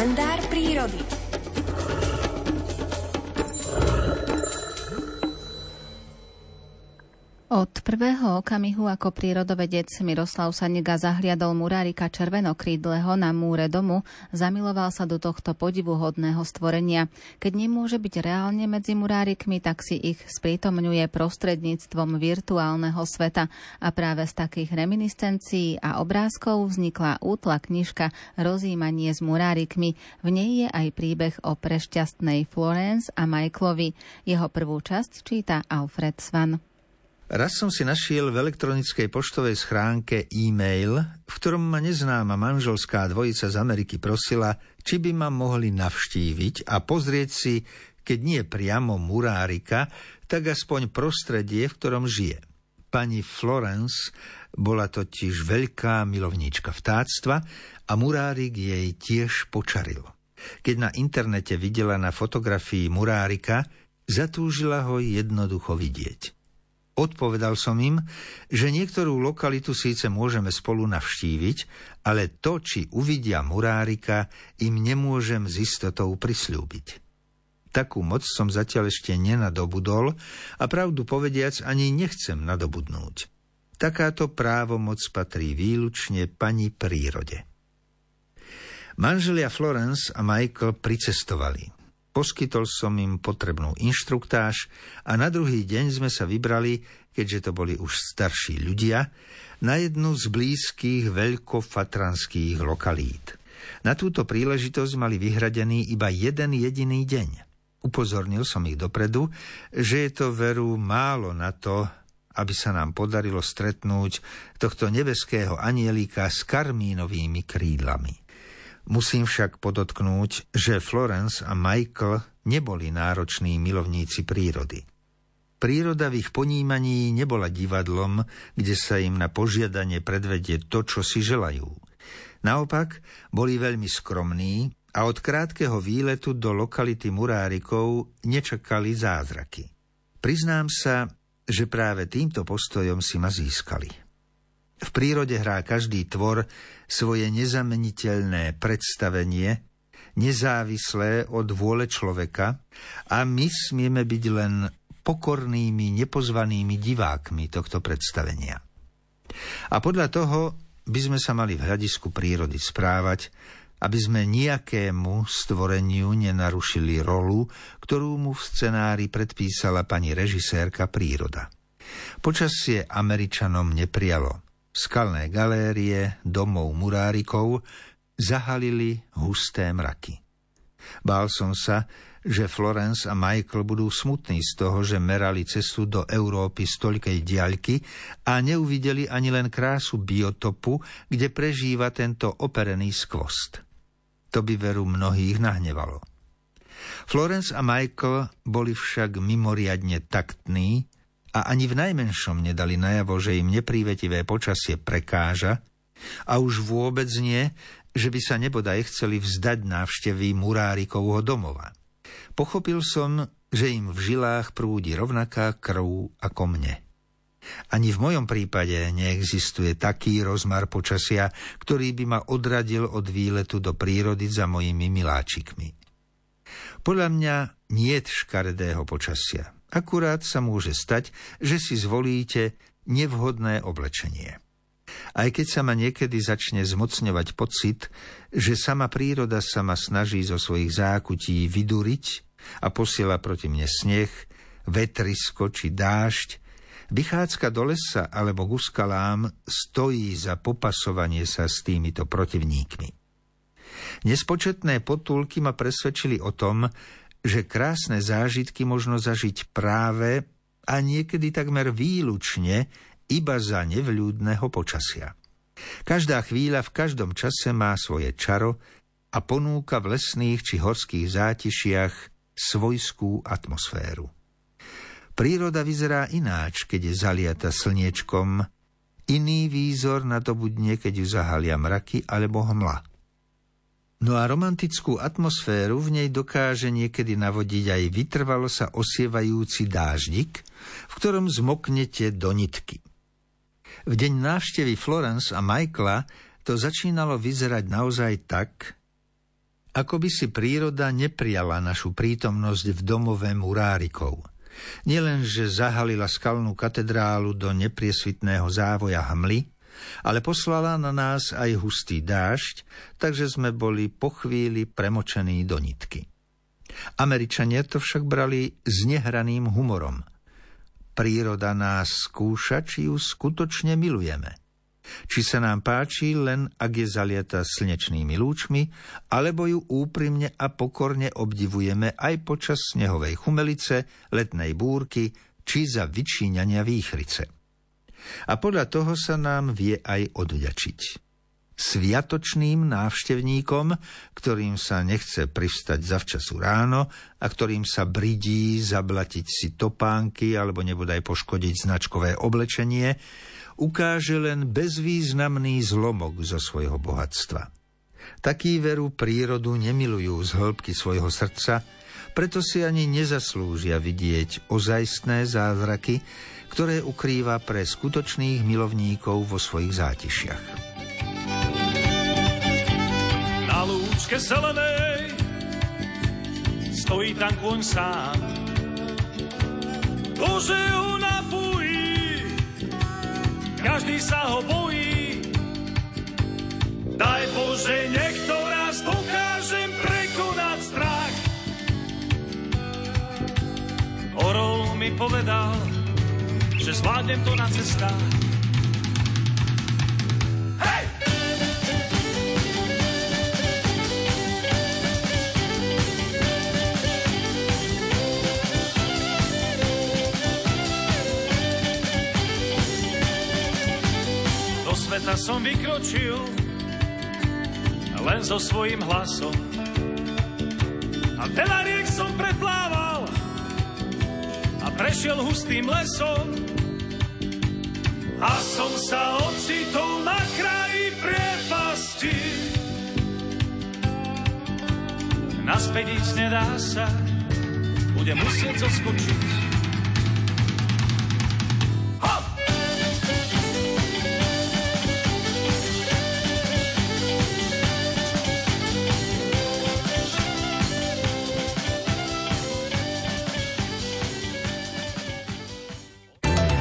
kalendár prírody. Od prvého okamihu ako prírodovedec Miroslav Saniga zahliadol murárika červenokrídleho na múre domu, zamiloval sa do tohto podivuhodného stvorenia. Keď nemôže byť reálne medzi murárikmi, tak si ich sprítomňuje prostredníctvom virtuálneho sveta. A práve z takých reminiscencií a obrázkov vznikla útla knižka Rozímanie s murárikmi. V nej je aj príbeh o prešťastnej Florence a Michaelovi. Jeho prvú časť číta Alfred Svan. Raz som si našiel v elektronickej poštovej schránke e-mail, v ktorom ma neznáma manželská dvojica z Ameriky prosila, či by ma mohli navštíviť a pozrieť si, keď nie priamo murárika, tak aspoň prostredie, v ktorom žije. Pani Florence bola totiž veľká milovníčka vtáctva a murárik jej tiež počaril. Keď na internete videla na fotografii murárika, zatúžila ho jednoducho vidieť. Odpovedal som im, že niektorú lokalitu síce môžeme spolu navštíviť, ale to, či uvidia murárika, im nemôžem s istotou prisľúbiť. Takú moc som zatiaľ ešte nenadobudol a pravdu povediac ani nechcem nadobudnúť. Takáto právomoc patrí výlučne pani prírode. Manželia Florence a Michael pricestovali. Poskytol som im potrebnú inštruktáž a na druhý deň sme sa vybrali, keďže to boli už starší ľudia, na jednu z blízkych veľkofatranských lokalít. Na túto príležitosť mali vyhradený iba jeden jediný deň. Upozornil som ich dopredu, že je to veru málo na to, aby sa nám podarilo stretnúť tohto nebeského anielíka s karmínovými krídlami. Musím však podotknúť, že Florence a Michael neboli nároční milovníci prírody. Príroda v ich ponímaní nebola divadlom, kde sa im na požiadanie predvedie to, čo si želajú. Naopak, boli veľmi skromní a od krátkeho výletu do lokality Murárikov nečakali zázraky. Priznám sa, že práve týmto postojom si ma získali. V prírode hrá každý tvor svoje nezameniteľné predstavenie, nezávislé od vôle človeka a my smieme byť len pokornými, nepozvanými divákmi tohto predstavenia. A podľa toho by sme sa mali v hľadisku prírody správať, aby sme nejakému stvoreniu nenarušili rolu, ktorú mu v scenári predpísala pani režisérka príroda. Počasie Američanom neprialo skalné galérie domov murárikov zahalili husté mraky. Bál som sa, že Florence a Michael budú smutní z toho, že merali cestu do Európy z toľkej diaľky a neuvideli ani len krásu biotopu, kde prežíva tento operený skvost. To by veru mnohých nahnevalo. Florence a Michael boli však mimoriadne taktní a ani v najmenšom nedali najavo, že im neprívetivé počasie prekáža a už vôbec nie, že by sa nebodaj chceli vzdať návštevy Murárikovho domova. Pochopil som, že im v žilách prúdi rovnaká krv ako mne. Ani v mojom prípade neexistuje taký rozmar počasia, ktorý by ma odradil od výletu do prírody za mojimi miláčikmi. Podľa mňa nie škaredého počasia. Akurát sa môže stať, že si zvolíte nevhodné oblečenie. Aj keď sa ma niekedy začne zmocňovať pocit, že sama príroda sa ma snaží zo svojich zákutí vyduriť a posiela proti mne sneh, vetrisko či dážď, vychádzka do lesa alebo k skalám stojí za popasovanie sa s týmito protivníkmi. Nespočetné potulky ma presvedčili o tom, že krásne zážitky možno zažiť práve a niekedy takmer výlučne iba za nevľúdneho počasia. Každá chvíľa v každom čase má svoje čaro a ponúka v lesných či horských zátišiach svojskú atmosféru. Príroda vyzerá ináč, keď je zaliata slniečkom, iný výzor nadobudne, keď ju zahalia mraky alebo hmla. No a romantickú atmosféru v nej dokáže niekedy navodiť aj vytrvalo sa osievajúci dáždik, v ktorom zmoknete do nitky. V deň návštevy Florence a Michaela to začínalo vyzerať naozaj tak, Ako by si príroda neprijala našu prítomnosť v domove murárikov. Nielen, že zahalila skalnú katedrálu do nepriesvitného závoja hmly, ale poslala na nás aj hustý dážď, takže sme boli po chvíli premočení do nitky. Američania to však brali s nehraným humorom. Príroda nás skúša, či ju skutočne milujeme či sa nám páči len ak je zaliata slnečnými lúčmi, alebo ju úprimne a pokorne obdivujeme aj počas snehovej chumelice, letnej búrky či za vyčíňania výchrice. A podľa toho sa nám vie aj odvďačiť sviatočným návštevníkom, ktorým sa nechce privstať zavčasu ráno a ktorým sa bridí zablatiť si topánky alebo nebodaj poškodiť značkové oblečenie, ukáže len bezvýznamný zlomok zo svojho bohatstva. Takí veru prírodu nemilujú z hĺbky svojho srdca, preto si ani nezaslúžia vidieť ozajstné zázraky, ktoré ukrýva pre skutočných milovníkov vo svojich zátišiach. Na lúčke zelenej stojí tam koň sám. Bože, ho každý sa ho bojí. Mi povedal, že zvládnem to na cestách. sveta som vykročil len so svojím hlasom. A veľa riek som preplával prešiel hustým lesom. A som sa ocitol na kraji priepasti. Naspäť ísť nedá sa, budem musieť zoskočiť